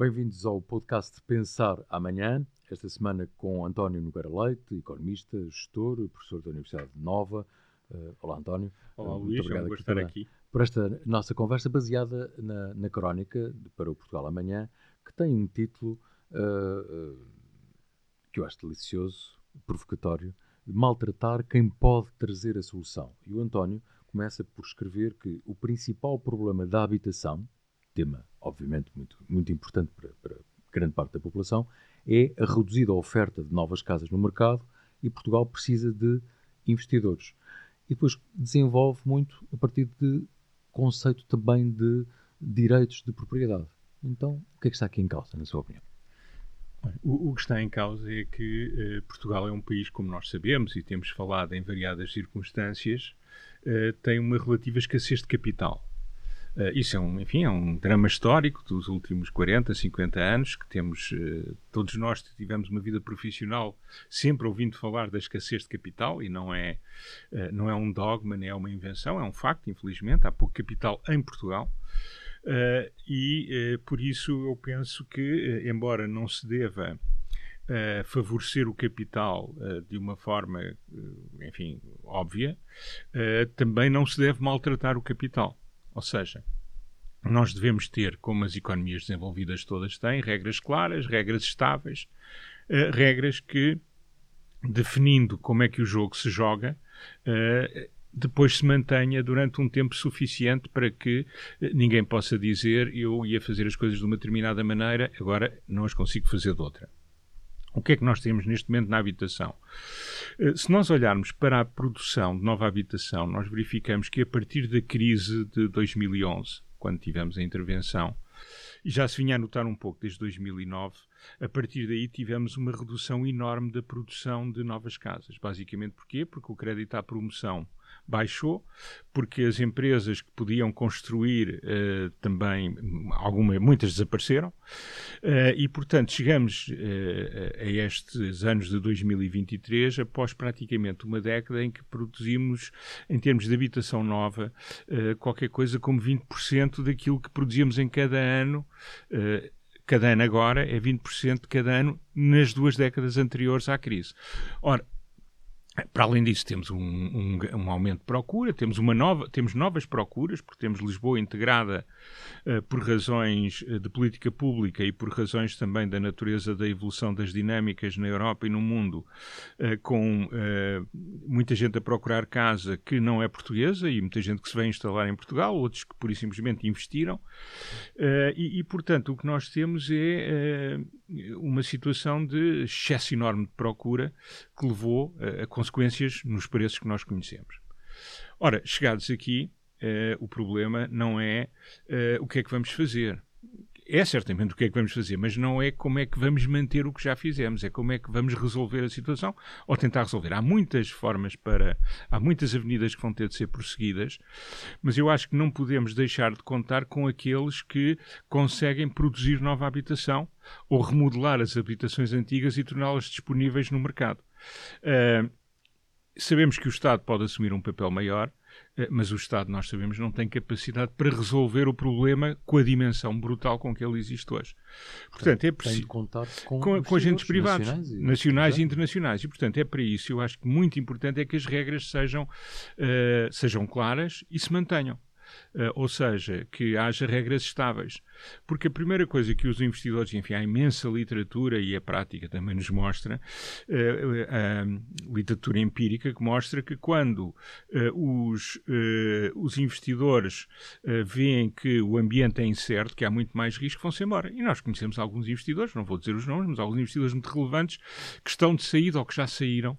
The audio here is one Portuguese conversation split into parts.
Bem-vindos ao podcast Pensar Amanhã, esta semana com António Nogueira Leite, economista, gestor, professor da Universidade Nova. Uh, olá, António. Olá, Luís, Muito obrigado é um estar aqui. Por esta nossa conversa baseada na, na crónica para o Portugal Amanhã, que tem um título uh, que eu acho delicioso, provocatório, maltratar quem pode trazer a solução. E o António começa por escrever que o principal problema da habitação, tema obviamente muito, muito importante para, para grande parte da população, é a reduzida oferta de novas casas no mercado e Portugal precisa de investidores. E depois desenvolve muito a partir de conceito também de direitos de propriedade. Então, o que é que está aqui em causa, na sua opinião? O, o que está em causa é que eh, Portugal é um país, como nós sabemos e temos falado em variadas circunstâncias, eh, tem uma relativa escassez de capital. Uh, isso é um, enfim, é um drama histórico dos últimos 40, 50 anos que temos, uh, todos nós tivemos uma vida profissional sempre ouvindo falar da escassez de capital e não é, uh, não é um dogma, nem é uma invenção, é um facto, infelizmente, há pouco capital em Portugal. e por isso eu penso que, embora não se deva favorecer o capital de uma forma, enfim, óbvia, também não se deve maltratar o capital. Ou seja, nós devemos ter, como as economias desenvolvidas todas têm, regras claras, regras estáveis, uh, regras que, definindo como é que o jogo se joga, uh, depois se mantenha durante um tempo suficiente para que uh, ninguém possa dizer eu ia fazer as coisas de uma determinada maneira, agora não as consigo fazer de outra. O que é que nós temos neste momento na habitação? Eh, se nós olharmos para a produção de nova habitação, nós verificamos que a partir da crise de 2011, quando tivemos a intervenção, e já se vinha a notar um pouco desde 2009, a partir daí tivemos uma redução enorme da produção de novas casas. Basicamente porquê? Porque o crédito à promoção baixou, porque as empresas que podiam construir uh, também, algumas, muitas desapareceram, uh, e portanto chegamos uh, a estes anos de 2023 após praticamente uma década em que produzimos, em termos de habitação nova, qualquer coisa como 20% daquilo que produzíamos em cada ano cada ano agora é 20% de cada ano nas duas décadas anteriores à crise. Ora, para além disso, temos um, um, um, aumento de procura, temos, uma nova, temos novas procuras, porque temos Lisboa integrada uh, por razões eh, de política pública e por razões também da natureza da evolução das dinâmicas na Europa e no mundo, uh, com uh, muita gente a procurar casa que não é portuguesa e muita gente que se vem instalar em Portugal, outros que por simplesmente investiram. E, e, portanto, o que nós temos é uma situação de excesso enorme de procura que levou a consequências nos preços que nós conhecemos. Ora, chegados aqui, uh, o problema não é uh, o que é que vamos fazer. É certamente o que é que vamos fazer, mas não é como é que vamos manter o que já fizemos, é como é que vamos resolver a situação ou tentar resolver. Há muitas formas para. Há muitas avenidas que vão ter de ser prosseguidas, mas eu acho que não podemos deixar de contar com aqueles que conseguem produzir nova habitação ou remodelar as habitações antigas e torná-las disponíveis no mercado. Uh, Sabemos que o Estado pode assumir um papel maior, eh, mas o Estado, nós sabemos, não tem capacidade para resolver o problema com a dimensão brutal com que ele existe hoje. Portanto, é preciso. contar com, com, com agentes privados, nacionais e, nacionais e internacionais. E, portanto, é para isso. Eu acho que muito importante é que as regras sejam, uh, sejam claras e se mantenham. Uh, ou seja, que haja regras estáveis. Porque a primeira coisa que os investidores, enfim, a imensa literatura e a prática também nos mostra, uh, literatura empírica que mostra que quando os, os investidores veem que o ambiente é incerto, que há muito mais risco, vão-se embora. E nós conhecemos alguns investidores, não vou dizer os nomes, mas alguns investidores muito relevantes que estão de saída ou que já saíram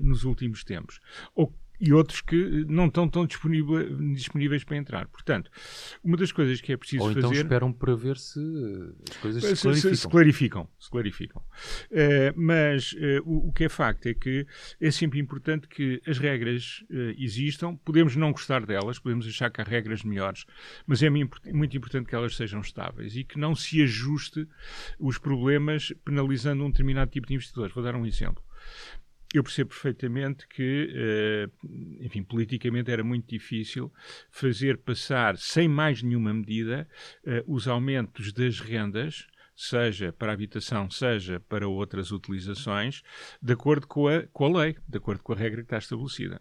nos últimos tempos. Ou e outros que não estão tão disponíveis para entrar. Portanto, uma das coisas que é preciso Ou então fazer... esperam para ver se as coisas se, se clarificam. Se, clarificam, se clarificam. Uh, mas uh, o, o, que é facto é que é sempre importante que as regras uh, existam. Podemos não gostar delas, podemos achar que há regras melhores, mas é muito importante que elas sejam estáveis e que não se ajuste os problemas penalizando um determinado tipo de investidores. Vou dar um exemplo eu percebo perfeitamente que, uh, enfim, politicamente era muito difícil fazer passar, sem mais nenhuma medida, uh, os aumentos das rendas seja para habitação, seja para outras utilizações, de acordo com a, com a lei, de acordo com a regra que está estabelecida.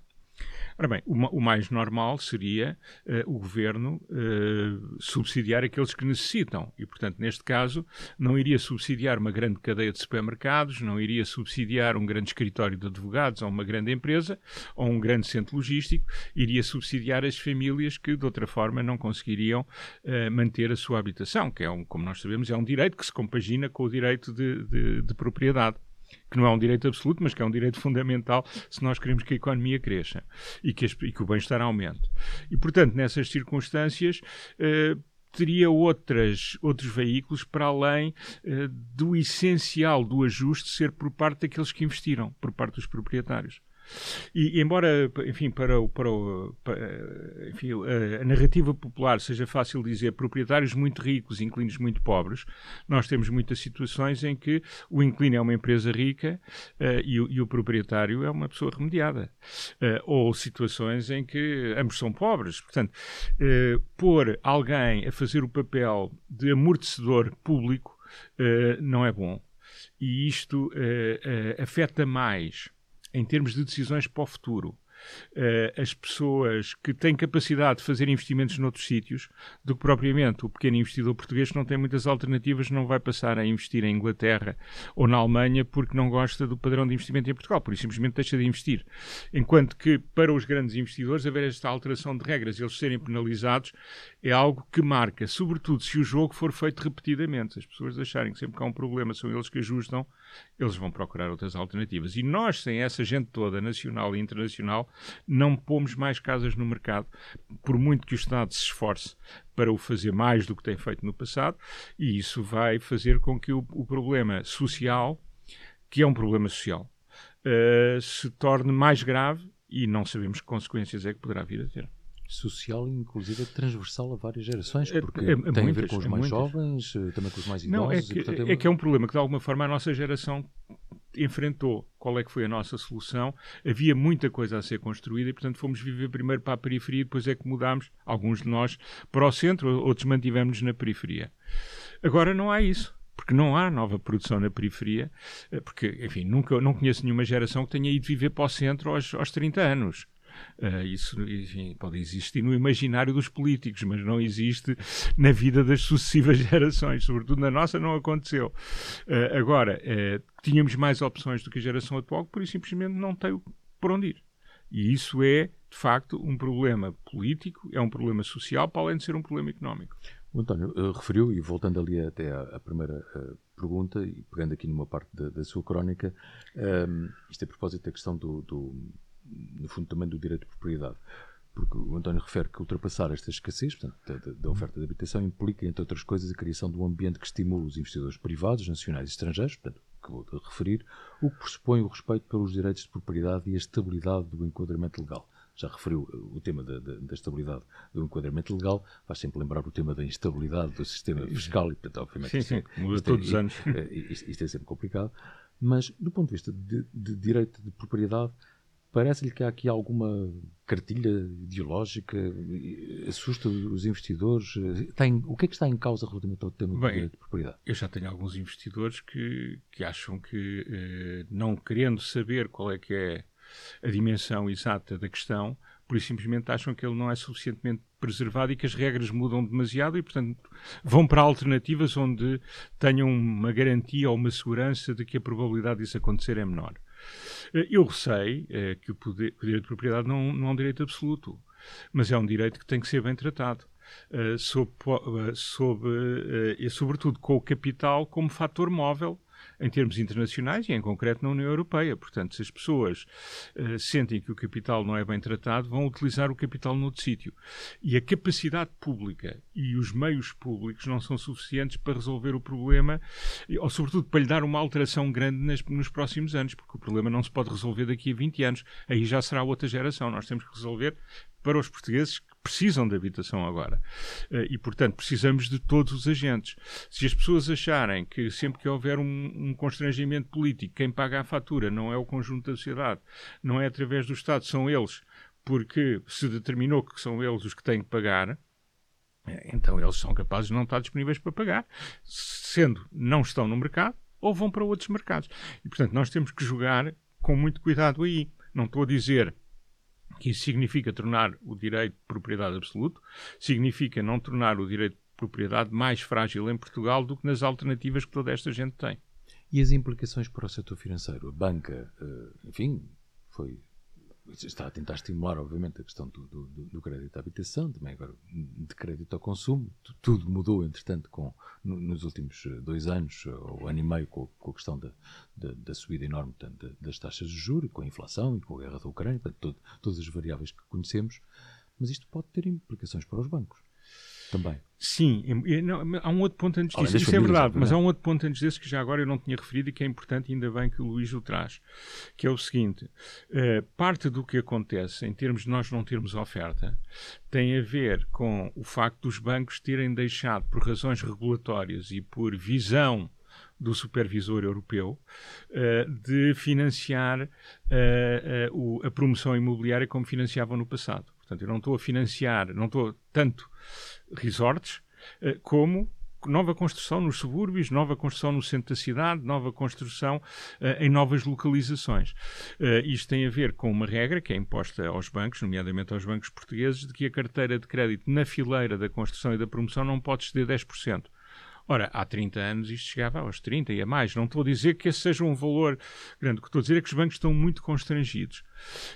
Ora bem, o, o mais normal seria uh, o governo uh, subsidiar aqueles que necessitam. E, portanto, neste caso, não iria subsidiar uma grande cadeia de supermercados, não iria subsidiar um grande escritório de advogados ou uma grande empresa ou um grande centro logístico, iria subsidiar as famílias que, de outra forma, não conseguiriam uh, manter a sua habitação, que é, um, como nós sabemos, é um direito que se compagina com o direito de, de, de propriedade que não é um direito absoluto, mas que é um direito fundamental se nós queremos que a economia cresça e que, e que o bem-estar aumente. E, portanto, nessas circunstâncias, eh, teria outras, outros veículos para além eh, do essencial do ajuste ser por parte daqueles que investiram, por parte dos proprietários. E, embora, enfim, para, o, para, o, para enfim, a, narrativa popular seja fácil dizer proprietários muito ricos, inquilinos muito pobres, nós temos muitas situações em que o inquilino é uma empresa rica uh, e, o, e, o, proprietário é uma pessoa remediada. Uh, ou situações em que ambos são pobres. Portanto, uh, pôr alguém a fazer o papel de amortecedor público não é bom. E isto afeta mais em termos de decisões para o futuro, uh, as pessoas que têm capacidade de fazer investimentos noutros sítios do que propriamente o pequeno investidor português que não tem muitas alternativas, não vai passar a investir em Inglaterra ou na Alemanha porque não gosta do padrão de investimento em Portugal, por isso simplesmente deixa de investir. Enquanto que para os grandes investidores haver esta alteração de regras eles serem penalizados é algo que marca, sobretudo se o jogo for feito repetidamente. As pessoas acharem que sempre que há um problema são eles que ajustam, eles vão procurar outras alternativas. E nós, sem essa gente toda, nacional e internacional, não pomos mais casas no mercado, por muito que o Estado se esforce para o fazer mais do que tem feito no passado, e isso vai fazer com que o, o problema social, que é um problema social, uh, se torne mais grave e não sabemos que consequências é que poderá vir a ter social inclusive transversal a várias gerações, é, porque é, é, tem muitas, a ver com os mais jovens, eh, também com os mais idosos. Não, é que, e, portanto, é, é, que é um problema que de alguma forma a nossa geração enfrentou. Qual é que foi a nossa solução? Havia muita coisa a ser construída e, portanto, fomos viver primeiro para a periferia e depois é que mudámos, alguns de nós, para o centro, outros mantivemos-nos na periferia. Agora não há isso porque não há nova produção na periferia, eh, porque, enfim, nunca, não conheço nenhuma geração que tenha ido viver para o centro aos, aos 30 anos. Uh, isso enfim, pode existir no imaginário dos políticos, mas não existe na vida das sucessivas gerações. Sobretudo na nossa não aconteceu. Uh, agora, uh, tínhamos mais opções do que a geração atual, que por isso simplesmente não tem por onde ir. E isso é, de facto, um problema político, é um problema social, para além de ser um problema económico. O António referiu, e voltando ali até à, primeira pergunta, e pegando aqui numa parte da, da sua crónica, um, isto é a propósito da questão do, do, no fundo, também do direito de propriedade. Porque o António refere que ultrapassar esta escassez portanto, da, da, oferta de habitação implica, entre outras coisas, a criação de um ambiente que estimule os investidores privados, nacionais e estrangeiros, portanto, que vou referir, o que pressupõe o respeito pelos direitos de propriedade e a estabilidade do enquadramento legal. Já referiu o tema da, da, da estabilidade do enquadramento legal, faz sempre lembrar o tema da instabilidade do sistema fiscal e, portanto, obviamente, sim, sim, é, muda todos é, os anos. Isto, isto, é sempre complicado. Mas, do ponto de vista de, de direito de propriedade, Parece-lhe que há aqui alguma cartilha ideológica? Assusta os investidores? Tem, o que é que está em causa relativamente ao tema Bem, de propriedade? Eu já tenho alguns investidores que, que acham que, eh, não querendo saber qual é que é a dimensão exata da questão, por isso simplesmente acham que ele não é suficientemente preservado e que as regras mudam demasiado e, portanto, vão para alternativas onde tenham uma garantia ou uma segurança de que a probabilidade disso acontecer é menor. Eh, eu sei é, que o poder, o direito de propriedade não, não é um direito absoluto, mas é um direito que tem que ser bem tratado. Uh, sob, uh, sob, uh, e sobretudo com o capital como fator móvel em termos internacionais e, em concreto, na União Europeia. Portanto, se as pessoas uh, sentem que o capital não é bem tratado, vão utilizar o capital noutro sítio. E a capacidade pública e os meios públicos não são suficientes para resolver o problema, ou, sobretudo, para lhe dar uma alteração grande nas, nos próximos anos, porque o problema não se pode resolver daqui a 20 anos. Aí já será outra geração. Nós temos que resolver para os portugueses que precisam de habitação agora. Eh, e, portanto, precisamos de todos os agentes. Se as pessoas acharem que sempre que houver um, um, constrangimento político, quem paga a fatura não é o conjunto da sociedade, não é através do Estado, são eles, porque se determinou que são eles os que têm que pagar, eh, então eles são capazes de não estar disponíveis para pagar. Se sendo não estão no mercado, ou vão para outros mercados. E, portanto, nós temos que jogar com muito cuidado aí. Não estou a dizer que isso significa tornar o direito de propriedade absoluto, significa não tornar o direito de propriedade mais frágil em Portugal do que nas alternativas que toda esta gente tem. E as implicações para o setor financeiro? A banca, eh, enfim, foi está a tentar estimular, obviamente, a questão do, do, do, crédito à habitação, também agora de crédito ao consumo. Tudo mudou, entretanto, com, nos últimos eh, dois anos, eh, ou ano e meio, com, com a questão da, da, da, subida enorme portanto, das taxas de juros, com a inflação e com a guerra da Ucrânia, portanto, todo, todas as variáveis que conhecemos. Mas isto pode ter implicações para os bancos também. Sim, não, há um outro ponto antes disso, isso é verdade, mas há um outro ponto antes desse que já agora eu não tinha referido e que é importante, ainda bem que o Luís o traz, que é o seguinte: uh, parte do que acontece em termos de nós não termos oferta tem a ver com o facto dos bancos terem deixado, por razões regulatórias e por visão do supervisor europeu uh, de financiar uh, o, a promoção imobiliária como financiavam no passado. Portanto, eu não estou a financiar, não estou tanto resorts, eh, como nova construção nos subúrbios, nova construção no centro da cidade, nova construção uh, em novas localizações. Uh, isto tem a ver com uma regra que é imposta aos bancos, nomeadamente aos bancos portugueses, de que a carteira de crédito na fileira da construção e da promoção não pode exceder 10%. Ora, há 30 anos isto chegava aos 30 e a mais. Não estou a dizer que esse seja um valor grande. O que estou a dizer é que os bancos estão muito constrangidos.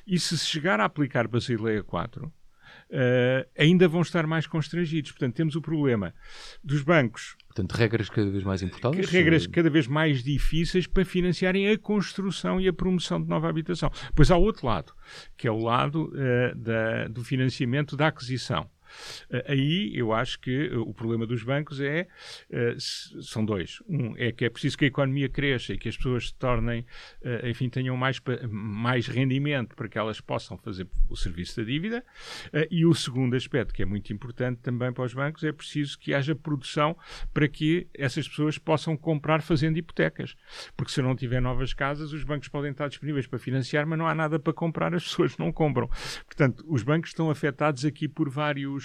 E se se chegar a aplicar Basileia 4, Uh, ainda vão estar mais constrangidos. Portanto, temos o problema dos bancos. Portanto, regras cada vez mais importadas? Regras cada vez mais difíceis para financiarem a construção e a promoção de nova habitação. Pois há outro lado, que é o lado uh, da, do financiamento da aquisição. Eh, aí eu acho que eh, o problema dos bancos é eh, são dois. Um é que é preciso que a economia cresça e que as pessoas se tornem, enfim, tenham mais, mais rendimento para que elas possam fazer o serviço da dívida. E o segundo aspecto, que é muito importante também para os bancos, é preciso que haja produção para que essas pessoas possam comprar fazendo hipotecas. Porque se não tiver novas casas, os bancos podem estar disponíveis para financiar, mas não há nada para comprar, as pessoas não compram. Portanto, os bancos estão afetados aqui por vários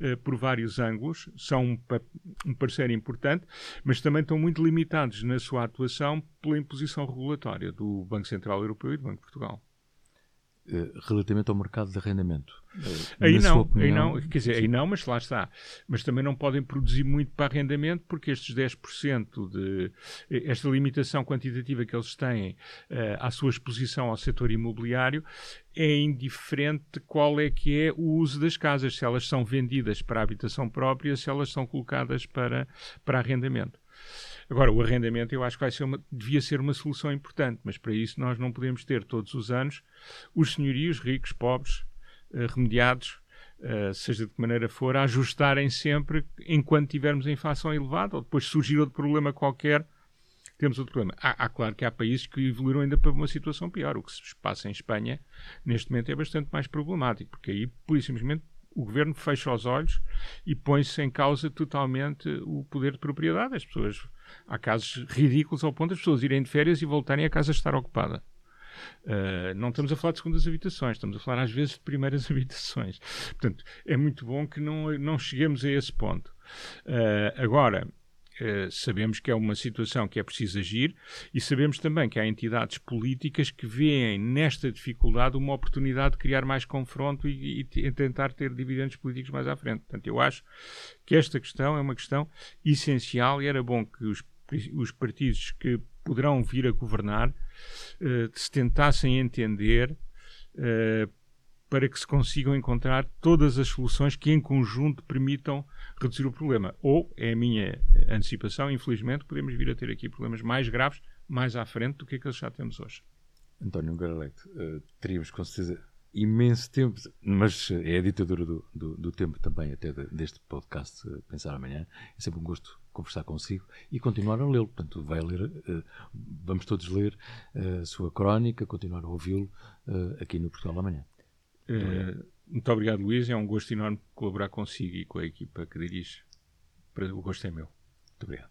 uh, por vários ângulos, são um, um parceiro importante, mas também estão muito limitados na sua atuação pela imposição regulatória do Banco Central Europeu e do Banco de Portugal. Eh, relativamente ao mercado de arrendamento. Eh, aí não, opinião, aí não, quer dizer, aí não, mas lá está. Mas também não podem produzir muito para arrendamento porque estes 10% de esta limitação quantitativa que eles têm uh, à sua exposição ao setor imobiliário é indiferente qual é que é o uso das casas, se elas são vendidas para habitação própria, se elas são colocadas para, para arrendamento. Agora, o arrendamento eu acho que vai ser uma, devia ser uma solução importante, mas para isso nós não podemos ter todos os anos os senhorios ricos, pobres, uh, remediados, uh, seja de que maneira for, a ajustarem sempre enquanto tivermos a inflação elevada ou depois surgir outro problema qualquer temos outro problema. Há, há, claro que há países que evoluíram ainda para uma situação pior. O que se passa em Espanha, neste momento, é bastante mais problemático, porque aí, por e simplesmente, o governo fecha os olhos e põe-se em causa totalmente o poder de propriedade. As pessoas. Há casos ridículos ao ponto das pessoas irem de férias e voltarem a casa estar ocupada. Uh, não estamos a falar de segundas habitações, estamos a falar às vezes de primeiras habitações. Portanto, é muito bom que não, não cheguemos a esse ponto. Uh, agora, eh, sabemos que é uma situação que é preciso agir e sabemos também que há entidades políticas que veem nesta dificuldade uma oportunidade de criar mais confronto e, e, e tentar ter dividendos políticos mais à frente. Portanto, eu acho que esta questão é uma questão essencial e era bom que os, os partidos que poderão vir a governar uh, se tentassem entender uh, para que se consigam encontrar todas as soluções que em conjunto permitam reduzir o problema. Ou, é a minha antecipação, infelizmente, podemos vir a ter aqui problemas mais graves mais à frente do que aqueles que já temos hoje. António Garalete, uh, teríamos com certeza imenso tempo, mas é a ditadura do, do, do tempo também, até de, deste podcast uh, Pensar Amanhã. É sempre um gosto conversar consigo e continuar a lê-lo. Portanto, vai ler, uh, vamos todos ler a sua crónica, continuar a ouvi-lo aqui no Portugal Amanhã. Uh, muito obrigado, Luís. É um gosto enorme colaborar consigo e com a equipa que dirige. O gosto é meu. Muito obrigado.